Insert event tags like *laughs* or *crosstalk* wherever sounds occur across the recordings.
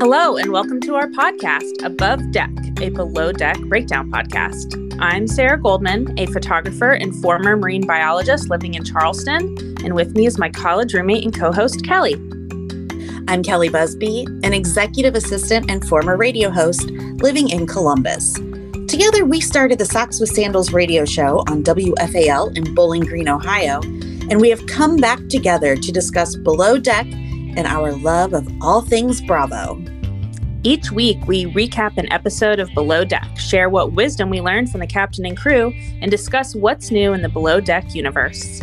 Hello, and welcome to our podcast, Above Deck, a below deck breakdown podcast. I'm Sarah Goldman, a photographer and former marine biologist living in Charleston, and with me is my college roommate and co host, Kelli. I'm Kelli Busby, an executive assistant and former radio host living in Columbus. Together, we started the Socks with Sandals radio show on WFAL in Bowling Green, Ohio, and we have come back together to discuss Below Deck and our love of all things Bravo. Each week, we recap an episode of Below Deck, share what wisdom we learned from the captain and crew, and discuss what's new in the Below Deck universe.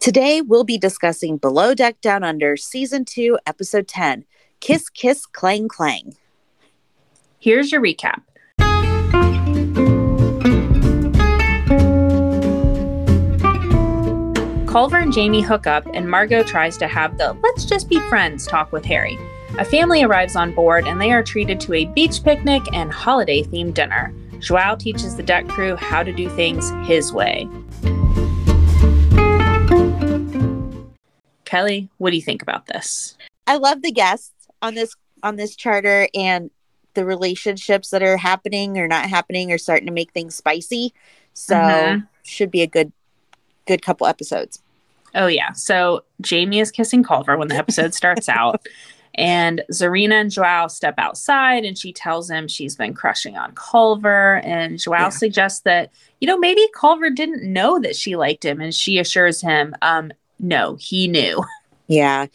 Today, we'll be discussing Below Deck Down Under Season 2, Episode 10 Kiss, Kiss, Clang, Clang. Here's your recap. Culver and Jaimee hook up, and Margot tries to have the let's just be friends talk with Harry. A family arrives on board, and they are treated to a beach picnic and holiday themed dinner. Joao teaches the deck crew how to do things his way. Kelli, what do you think about this? I love the guests on this on this charter and the relationships that are happening or not happening are starting to make things spicy. So Mhm. should be a good good couple episodes. Oh yeah. So Jaimee is kissing Culver when the episode starts *laughs* out. And Tzarina and Joao step outside and she tells him she's been crushing on Culver. And Joao Yeah. suggests that, you know, maybe Culver didn't know that she liked him. And she assures him, um, no, he knew. Yeah.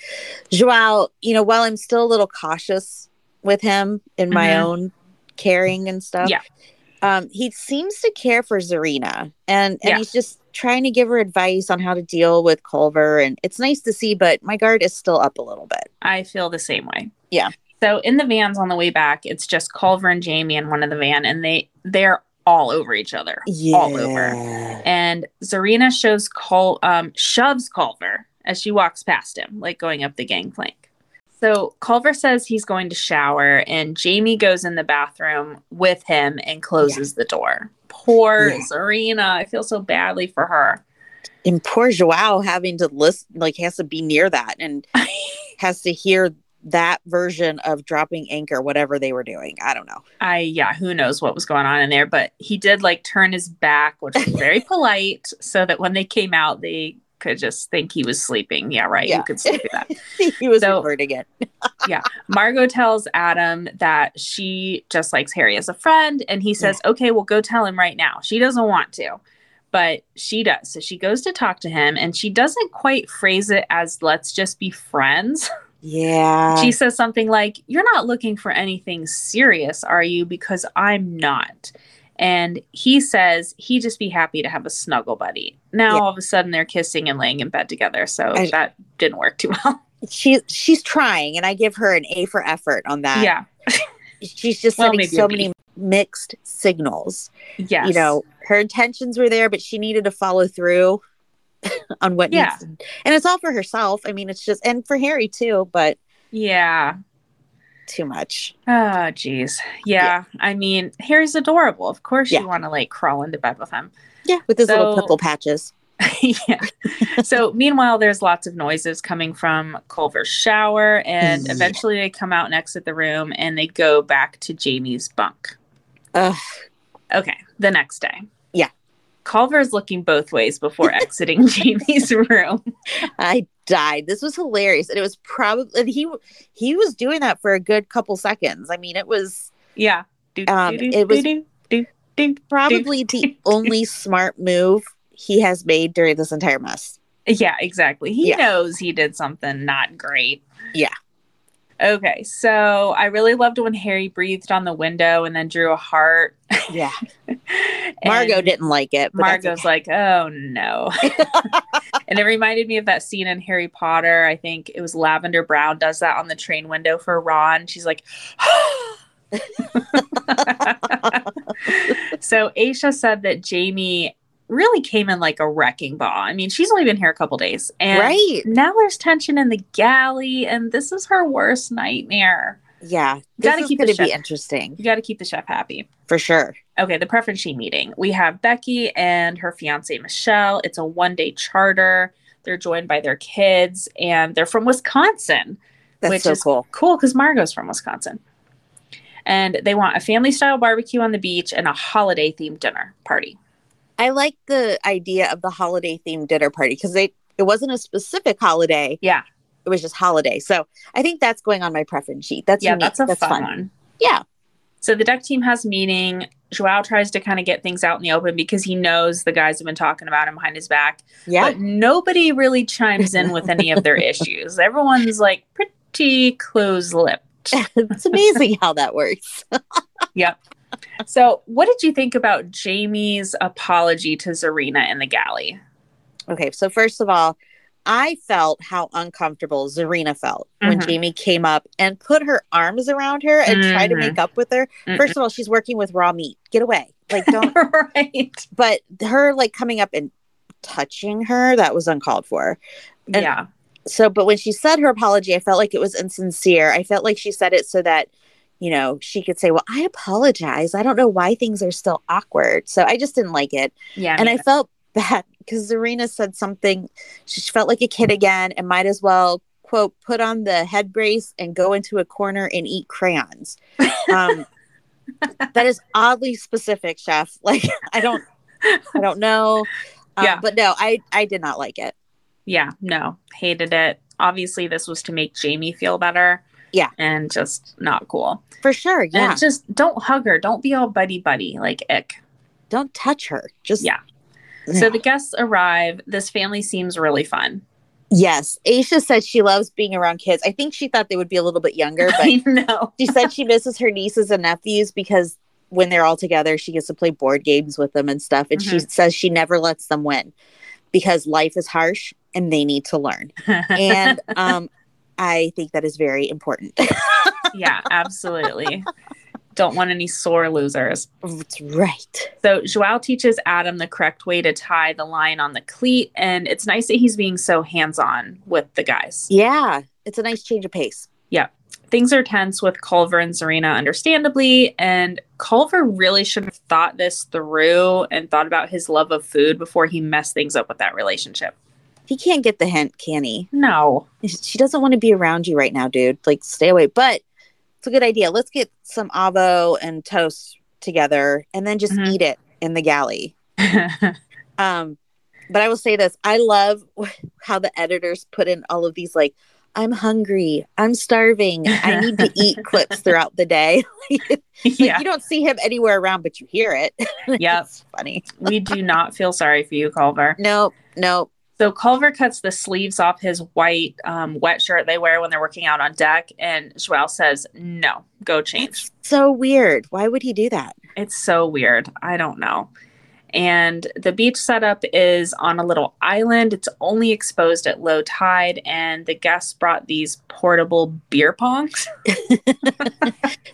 Joao, you know, while I'm still a little cautious with him in my Mhm. own caring and stuff. Yeah. Um, he seems to care for Tzarina and, and Yeah. he's just trying to give her advice on how to deal with Culver. And it's nice to see, but my guard is still up a little bit. I feel the same way. Yeah. So in the vans on the way back, it's just Culver and Jaimee in one of the van, and they they're all over each other. yeah. All over. And Tzarina shows Cul um, shoves Culver as she walks past him, like going up the gangplank. So Culver says he's going to shower, and Jaimee goes in the bathroom with him and closes the door. Poor Yeah. Tzarina. I feel so badly for her. And poor Joao having to listen, like, has to be near that and *laughs* has to hear that version of dropping anchor, whatever they were doing. I don't know. I yeah, who knows what was going on in there, but he did like turn his back, which was very *laughs* polite, so that when they came out, they could just think he was sleeping. Yeah, right. Yeah. You could sleep with that. *laughs* he was So- reverting it. *laughs* yeah. Margot tells Adam that she just likes Harry as a friend, and he says, "Okay, well, go tell him right now." She doesn't want to, but she does. So she goes to talk to him, and she doesn't quite phrase it as "let's just be friends." *laughs* Yeah. she says something like, You're not looking for anything serious, are you? Because I'm not. And he says he'd just be happy to have a snuggle buddy. Now Yeah. all of a sudden they're kissing and laying in bed together. So I- that didn't work too well. *laughs* she she's trying and I give her an A for effort on that. yeah. She's just *laughs* Well, sending so many mixed signals. Yes. You know, her intentions were there, but she needed to follow through *laughs* on what Yeah. needs to, and it's all for herself. I mean, it's just and for Harry too, but Yeah. Too much. Oh, geez. Yeah. I mean, Harry's adorable. Of course Yeah. you want to like crawl into bed with him. Yeah, with his little purple patches. *laughs* yeah. So meanwhile, there's lots of noises coming from Culver's shower, and Yeah. eventually they come out and exit the room and they go back to Jaimee's bunk. Ugh. Okay, the next day. Yeah. Culver's looking both ways before exiting *laughs* Jaimee's room. I died. This was hilarious, and it was probably he he was doing that for a good couple seconds. I mean, it was Yeah. Um, it was probably the *laughs* only smart move he has made during this entire mess. Yeah, exactly. He Yeah. knows he did something not great. Yeah. Okay, so I really loved when Harry breathed on the window and then drew a heart. Yeah, *laughs* Margot didn't like it. Margot's okay. like, oh no. *laughs* and it reminded me of that scene in Harry Potter. I think it was Lavender Brown does that on the train window for Ron. She's like, *gasps* *laughs* so Aesha said that Jaimee really came in like a wrecking ball. I mean, she's only been here a couple days. And right. now there's tension in the galley, and this is her worst nightmare. Yeah, Gotta this keep it to be interesting You got to keep the chef happy. for sure. Okay, the preference sheet meeting. We have Becky and her fiance Michelle. It's a one day charter. They're joined by their kids, and they're from Wisconsin, That's which so is cool. cool because Margot's from Wisconsin. And they want a family style barbecue on the beach and a holiday themed dinner party. I like the idea of the holiday themed dinner party because they it wasn't a specific holiday. Yeah. It was just holiday. So I think that's going on my preference sheet. That's yeah, unique. that's a that's fun, fun. one. Yeah. So the duck team has meeting. Joao tries to kind of get things out in the open because he knows the guys have been talking about him behind his back. Yeah. But nobody really chimes in with any of their *laughs* issues. Everyone's like pretty close lipped. *laughs* it's amazing how that works. *laughs* Yep. So, what did you think about Jaimee's apology to Tzarina in the galley? Okay, so first of all, I felt how uncomfortable Tzarina felt when Mhm. Jaimee came up and put her arms around her and tried to make up with her. Mm-mm. First of all, she's working with raw meat. Get away. Like don't *laughs* right. but her like coming up and touching her, that was uncalled for. And- yeah. So but when she said her apology, I felt like it was insincere. I felt like she said it so that you know, she could say, Well, I apologize. I don't know why things are still awkward. So I just didn't like it. Yeah. and me I felt *laughs* bad because Tzarina said something. She felt like a kid again and might as well, quote, put on the head brace and go into a corner and eat crayons. Um, *laughs* that is oddly specific, chef. *laughs* Like, I don't, I don't know. Um, Yeah. But no, I, I did not like it. yeah. No, hated it. Obviously, this was to make Jaimee feel better. Yeah. And just not cool. For sure. Yeah. And just don't hug her. Don't be all buddy buddy like ick. don't touch her. Just, Yeah. So the guests arrive. This family seems really fun. yes. Aesha said she loves being around kids. I think she thought they would be a little bit younger, but *laughs* know. she said she misses her nieces and nephews because when they're all together, she gets to play board games with them and stuff. And she says she never lets them win because life is harsh and they need to learn. *laughs* And um, I think that is very important. *laughs* yeah, absolutely. Don't want any sore losers. That's right. So Joao teaches Adam the correct way to tie the line on the cleat, and it's nice that he's being so hands-on with the guys. Yeah, it's a nice change of pace. Yeah. Things are tense with Culver and Serena, understandably, and Culver really should have thought this through and thought about his love of food before he messed things up with that relationship. He can't get the hint, can he? No. She doesn't want to be around you right now, dude. Like, stay away. But it's a good idea. Let's get some avo and toast together and then just Mhm. eat it in the galley. *laughs* Um, but I will say this: I love *laughs* how the editors put in all of these like, "I'm hungry, I'm starving, I need to eat" *laughs* clips throughout the day. Like, yeah. you don't see him anywhere around, but you hear it. Yep. it's funny. we do not feel sorry for you, Culver. Nope, nope. So Culver cuts the sleeves off his white um, wet shirt they wear when they're working out on deck, and Joao says, "No, go change." So weird. Why would he do that? It's so weird. I don't know. And the beach setup is on a little island. It's only exposed at low tide, and the guests brought these portable beer pongs. *laughs*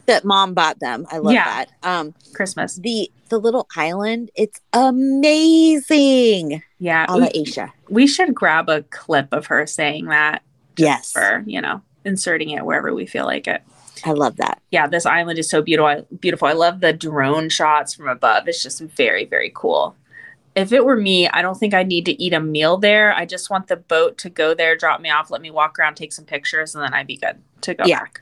That mom bought them. I love Yeah. that. Um, Christmas. the the little island. It's amazing. Yeah. A la We, Asia. we should grab a clip of her saying that Yes, for, you know, inserting it wherever we feel like it. I love that. yeah, this island is so beautiful. Beautiful. I love the drone shots from above. It's just very, very cool. If it were me, I don't think I'd need to eat a meal there. I just want the boat to go there, drop me off, let me walk around, take some pictures, and then I'd be good to go Yeah. back.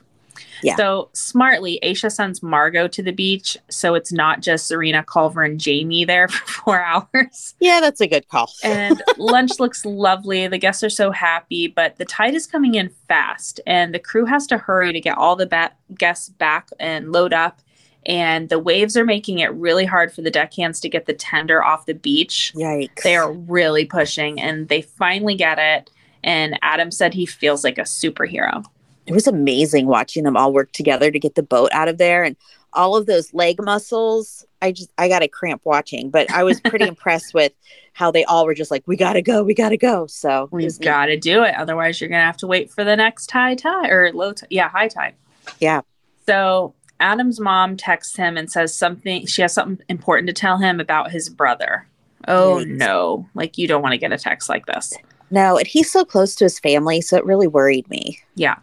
Yeah. So smartly, Aesha sends Margot to the beach. So it's not just Serena, Culver, and Jaimee there *laughs* for four hours. Yeah, that's a good call. And lunch looks lovely. The guests are so happy, but the tide is coming in fast, and the crew has to hurry to get all the ba- guests back and load up. And the waves are making it really hard for the deckhands to get the tender off the beach. Yikes. They are really pushing, and they finally get it. And Adam said he feels like a superhero. It was amazing watching them all work together to get the boat out of there and all of those leg muscles. I just I got a cramp watching, but I was pretty *laughs* impressed with how they all were just like, we gotta go, we gotta go. So We've was neat. got to do it. Otherwise, you're going to have to wait for the next high tide or low tide. Yeah, high tide. Yeah. So Adam's mom texts him and says something. She has something important to tell him about his brother. Oh, no. Like, you don't want to get a text like this. no, and he's so close to his family, so it really worried me. Yeah.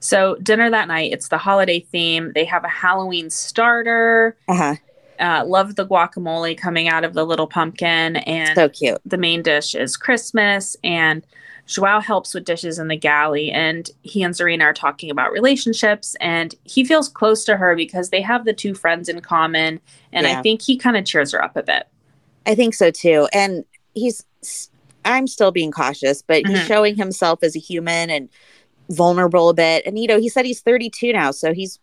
So, dinner that night, it's the holiday theme. They have a Halloween starter. Uh-huh. Uh, love the guacamole coming out of the little pumpkin. And So cute. the main dish is Christmas, and Joao helps with dishes in the galley. And he and Serena are talking about relationships, and he feels close to her because they have the two friends in common. And Yeah. I think he kind of cheers her up a bit. I think so too. And he's I'm still being cautious, but he's Mhm. showing himself as a human and vulnerable a bit. And you know, he said he's 32 now, so he's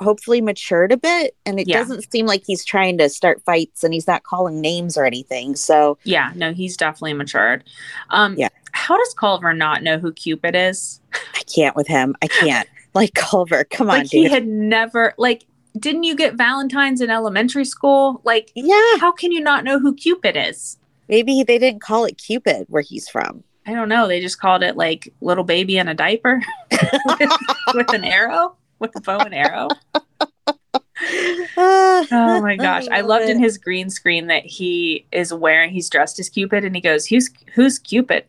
hopefully matured a bit and it Yeah. doesn't seem like he's trying to start fights and he's not calling names or anything. So, Yeah, no, he's definitely matured. Um, Yeah. How does Culver not know who Cupid is? I can't with him. I can't. *laughs* like Culver, come on, like he dude. had never like. Didn't you get Valentine's in elementary school? Like, yeah, how can you not know who Cupid is? maybe they didn't call it Cupid where he's from. I don't know. They just called it like little baby in a diaper with, *laughs* with an arrow, with a bow and arrow. *laughs* Oh my gosh. I love loved in his green screen that he is wearing, he's dressed as Cupid and he goes, Who's who's Cupid?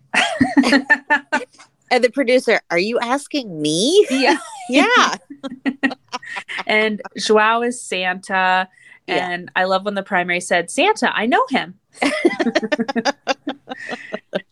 And the producer, are you asking me? yeah. *laughs* yeah. And Joao is Santa. Yeah. And I love when the primary said, Santa, I know him.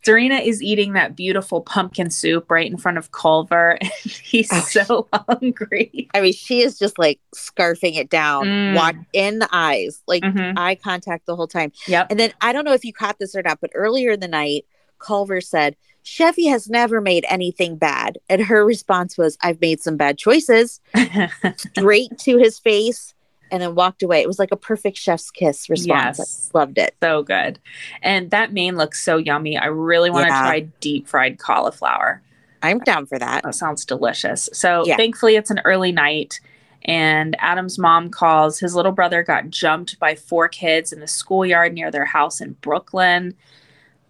Serena is eating that beautiful pumpkin soup right in front of Culver. *laughs* And he's Oh. so hungry. I mean, she is just like scarfing it down, Mm. watch in the eyes, like Mhm. eye contact the whole time. Yep. And then I don't know if you caught this or not, but earlier in the night, Culver said, Chevy has never made anything bad. And her response was, I've made some bad choices, *laughs* straight to his face, and then walked away. It was like a perfect chef's kiss response. Yes. I loved it. so good. And that main looks so yummy. I really want to Yeah. try deep fried cauliflower. I'm down for that. That sounds delicious. So Yeah. thankfully, it's an early night. And Adam's mom calls. His little brother got jumped by four kids in the schoolyard near their house in Brooklyn.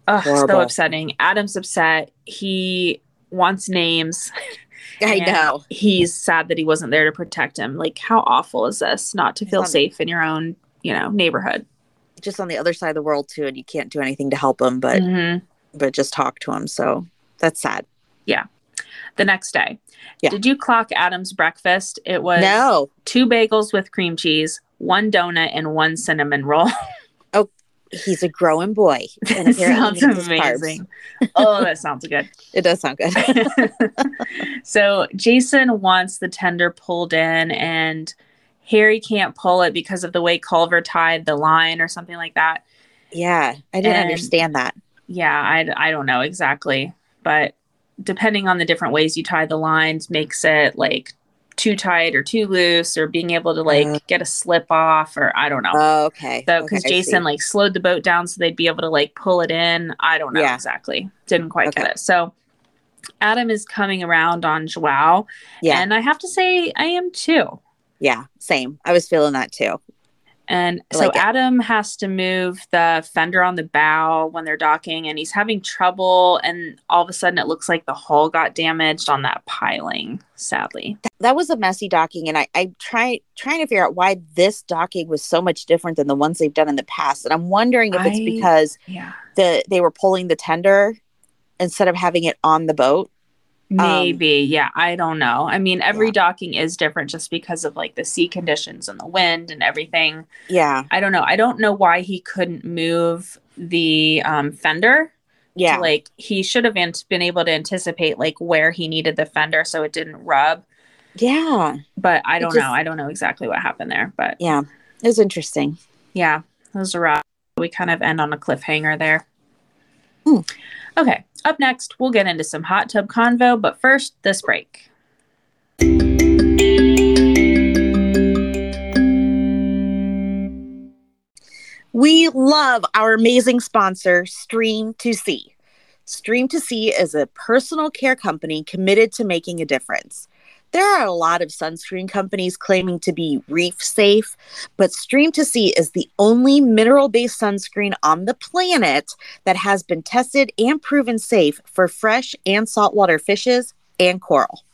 Ugh, so upsetting. Adam's upset. He wants names. *laughs* I know. He's sad that he wasn't there to protect him. Like, how awful is this not to feel safe in your own, you know, neighborhood? Just on the other side of the world, too, and you can't do anything to help him, but Mhm. but just talk to him. So that's sad. Yeah. The next day. Yeah. Did you clock Adam's breakfast? It was No. two bagels with cream cheese, one donut, and one cinnamon roll. *laughs* He's a growing boy. and *laughs* sounds needs his carbs. amazing. oh, that sounds good. *laughs* It does sound good. *laughs* so Jason wants the tender pulled in, and Harry can't pull it because of the way Culver tied the line or something like that. yeah, I didn't And- understand that. Yeah, I, I don't know exactly, but depending on the different ways you tie the lines, makes it like too tight or too loose, or being able to like Uh. get a slip off, or I don't know. Oh, okay. So, because I Jason like slowed the boat down so they'd be able to like pull it in. I don't know Yeah. exactly. Didn't quite get it. So, Adam is coming around on Joao. yeah, And I have to say, I am too. yeah, same. I was feeling that too. And so like. Adam has to move the fender on the bow when they're docking, and he's having trouble. And all of a sudden, it looks like the hull got damaged on that piling, sadly. That was a messy docking, and I I try trying to figure out why this docking was so much different than the ones they've done in the past. And I'm wondering if it's because Yeah. the they were pulling the tender instead of having it on the boat. Maybe. yeah. I don't know. I mean, every Yeah. docking is different just because of like the sea conditions and the wind and everything. Yeah, I don't know. I don't know why he couldn't move the um, fender. yeah, to, like he should have been able to anticipate like where he needed the fender so it didn't rub. Yeah. But I don't just- know. I don't know exactly what happened there. But Yeah. It was interesting. yeah, it was a rough. We kind of end on a cliffhanger there. Hmm. Okay, up next, we'll get into some hot tub convo, but first, this break. We love our amazing sponsor, Stream2Sea. Stream to See is a personal care company committed to making a difference. There are a lot of sunscreen companies claiming to be reef safe, but Stream2Sea is the only mineral based sunscreen on the planet that has been tested and proven safe for fresh and saltwater fishes and coral.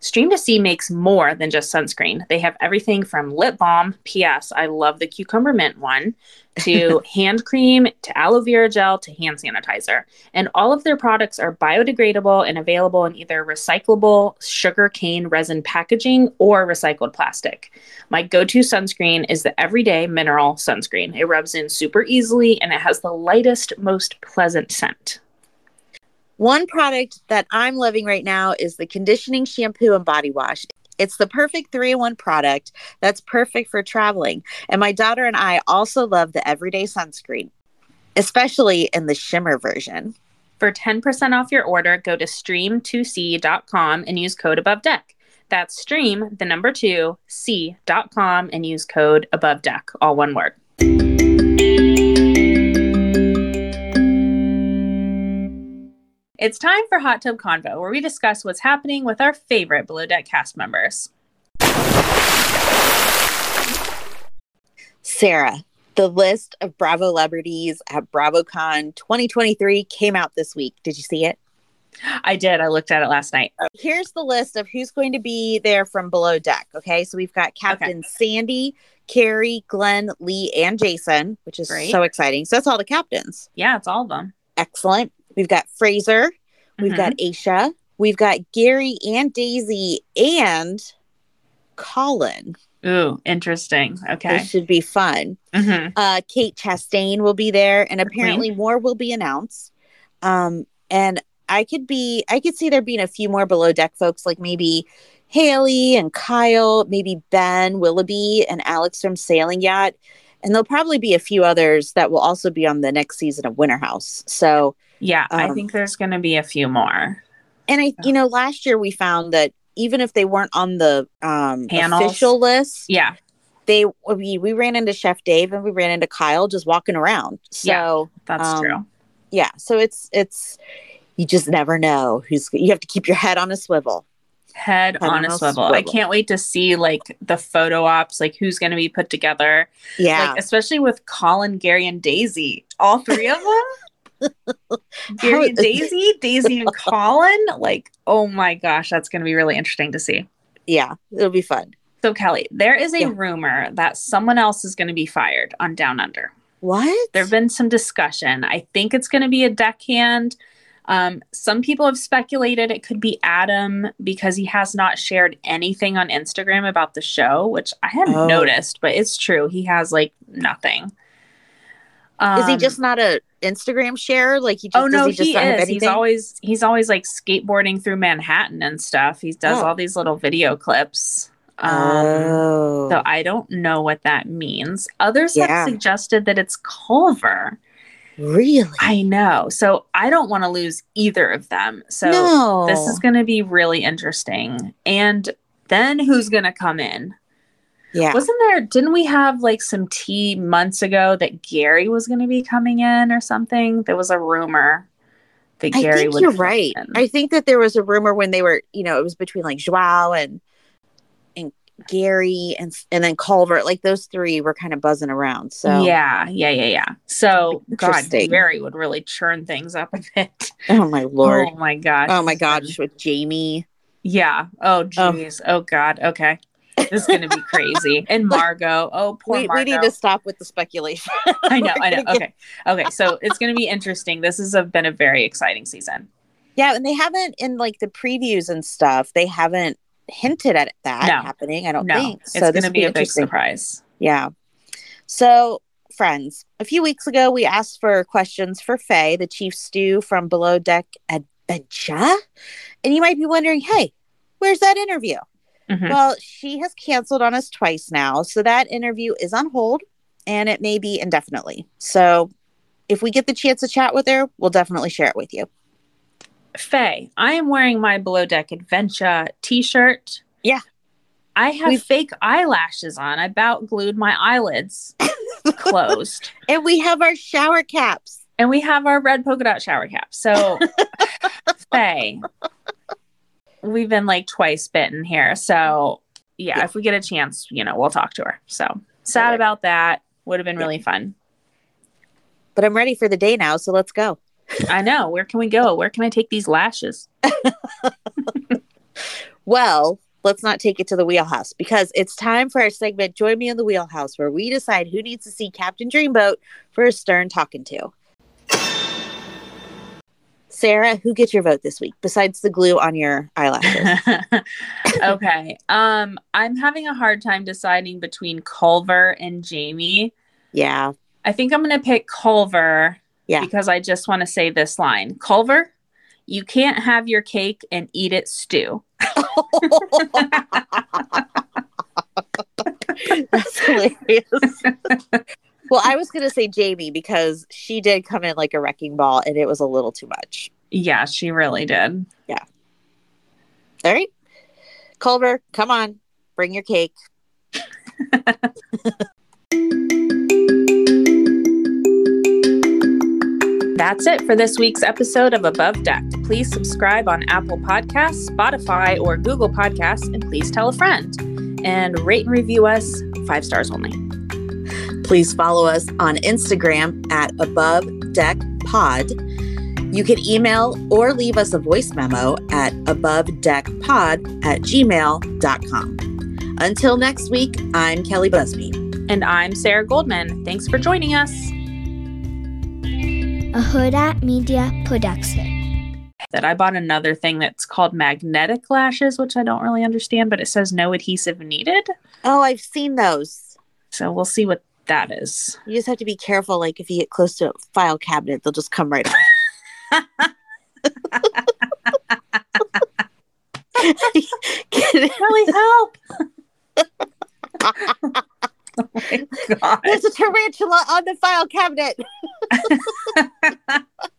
Stream2Sea makes more than just sunscreen. They have everything from lip balm, P.S. I love the cucumber mint one, to *laughs* hand cream, to aloe vera gel, to hand sanitizer. And all of their products are biodegradable and available in either recyclable sugar cane resin packaging or recycled plastic. My go to sunscreen is the Everyday Mineral Sunscreen. It rubs in super easily and it has the lightest, most pleasant scent. One product that I'm loving right now is the conditioning shampoo and body wash. It's the perfect three in one product that's perfect for traveling. And my daughter and I also love the everyday sunscreen, especially in the shimmer version. For 10% off your order, go to stream2sea.com and use code above deck. That's stream, the number two, c.com and use code above deck, all one word. It's time for Hot Tub Convo, where we discuss what's happening with our favorite Below Deck cast members. Sarah, the list of Bravo celebrities at BravoCon 2023 came out this week. Did you see it? I did. I looked at it last night. Here's the list of who's going to be there from Below Deck. Okay. So we've got Captain Sandy, Kerry, Glenn, Lee, and Jason, which is Great. so exciting. So that's all the captains. Yeah, it's all of them. Excellent. We've got Fraser. We've Mhm. got Aesha. We've got Gary and Daisy and Colin. Ooh, interesting. Okay. This should be fun. Mhm. Uh, Kate Chastain will be there, and apparently more will be announced. Um, and I could be, I could see there being a few more below deck folks, like maybe Haley and Kyle, maybe Ben Willoughby and Alex from Sailing Yacht, and there'll probably be a few others that will also be on the next season of Winter House. So, Yeah, I Um, think there's going to be a few more. and I, you know, last year we found that even if they weren't on the um, Panels. official list, Yeah, they we we ran into Chef Dave and we ran into Kyle just walking around. So. Yeah. that's Um, true. yeah so it's it's you just never know who's you have to keep your head on a swivel Head head on a swivel. I can't wait to see like the photo ops, like who's going to be put together. yeah Like especially with Colin, Gary, and Daisy, all three of them. *laughs* Gary and Daisy, Daisy and Colin. Like, oh my gosh, that's going to be really interesting to see. yeah it'll be fun So, Kelli, there is a Yeah. rumor that someone else is going to be fired on Down Under. what There have been some discussion. I think it's going to be a deckhand. Um, some people have speculated it could be Adam because he has not shared anything on Instagram about the show, which I hadn't Oh. noticed, but it's true. He has like nothing. Um, is he just not a instagram share like he just Oh no, he he is. He's always he's always like skateboarding through Manhattan and stuff. He does Oh. all these little video clips. Um, oh so I don't know what that means. Others Yeah. have suggested that it's Culver. really I know. So I don't want to lose either of them. So no this is going to be really interesting. And then who's going to come in? Yeah Wasn't there, didn't we have like some tea months ago that Gary was going to be coming in or something? There was a rumor that I Gary think you're right. in. I think that there was a rumor when they were, you know, it was between like Joao and and Gary and and then Culver. Like those three were kind of buzzing around. So yeah, yeah, yeah, yeah. So God, Gary would really churn things up a bit. *laughs* Oh my lord. Oh my gosh. Oh my gosh, with Jaimee. Yeah. Oh jeez. Oh. God. Okay. Is gonna be crazy. *laughs* And Margot. Oh poor We, Margot. we need to stop with the speculation. *laughs* I know. I know. *laughs* get- Okay. Okay. So it's gonna be interesting. This has been a very exciting season. Yeah, and they haven't in like the previews and stuff. They haven't hinted at that No. happening. I don't No, think so. it's gonna this will be a big surprise. Yeah. So, friends, a few weeks ago, we asked for questions for Faye, the chief stew from Below Deck Adventure. And you might be wondering, hey, where's that interview? Mhm. Well, she has canceled on us twice now. So that interview is on hold and it may be indefinitely. So if we get the chance to chat with her, we'll definitely share it with you. Faye, I am wearing my Below Deck Adventure t shirt. Yeah. I have We've- fake eyelashes on. I about glued my eyelids *laughs* closed. And we have our shower caps. And we have our red polka dot shower cap. So, *laughs* Faye, we've been like twice bitten here. So, yeah, Yeah. if we get a chance, you know, we'll talk to her. So, sad Okay. about that. Would have been Yeah. really fun. But I'm ready for the day now. So let's go. *laughs* I know. Where can we go? Where can I take these lashes? *laughs* Well, let's not take it to the wheelhouse because it's time for our segment Join Me in the Wheelhouse, where we decide who needs to see Captain Dreamboat for a stern talking to. Sarah, who gets your vote this week besides the glue on your eyelashes? *laughs* okay. Um, I'm having a hard time deciding between Culver and Jaimee. yeah. I think I'm gonna pick Culver. Yeah. Because I just want to say this line. Culver, you can't have your cake and eat it stew. *laughs* *laughs* That's hilarious. Well, I was going to say Jaimee because she did come in like a wrecking ball and it was a little too much. Yeah, she really did. Yeah. All right. Culver, come on. Bring your cake. *laughs* That's it for this week's episode of Above Deck. Please subscribe on Apple Podcasts, Spotify, or Google Podcasts, and please tell a friend. And rate and review us five stars only. Please follow us on Instagram at Above Deck Pod. You can email or leave us a voice memo at abovedeckpod at gmail.com. Until next week, I'm Kelli Busby. And I'm Sarah Goldman. Thanks for joining us. a Hurrdat Media Production. That I bought another thing that's called magnetic lashes, which I don't really understand, but it says no adhesive needed. Oh, I've seen those. So we'll see what that is. You just have to be careful. Like if you get close to a file cabinet, they'll just come right up. *laughs* Can really help? *laughs* oh my God. There's a tarantula on the file cabinet. *laughs*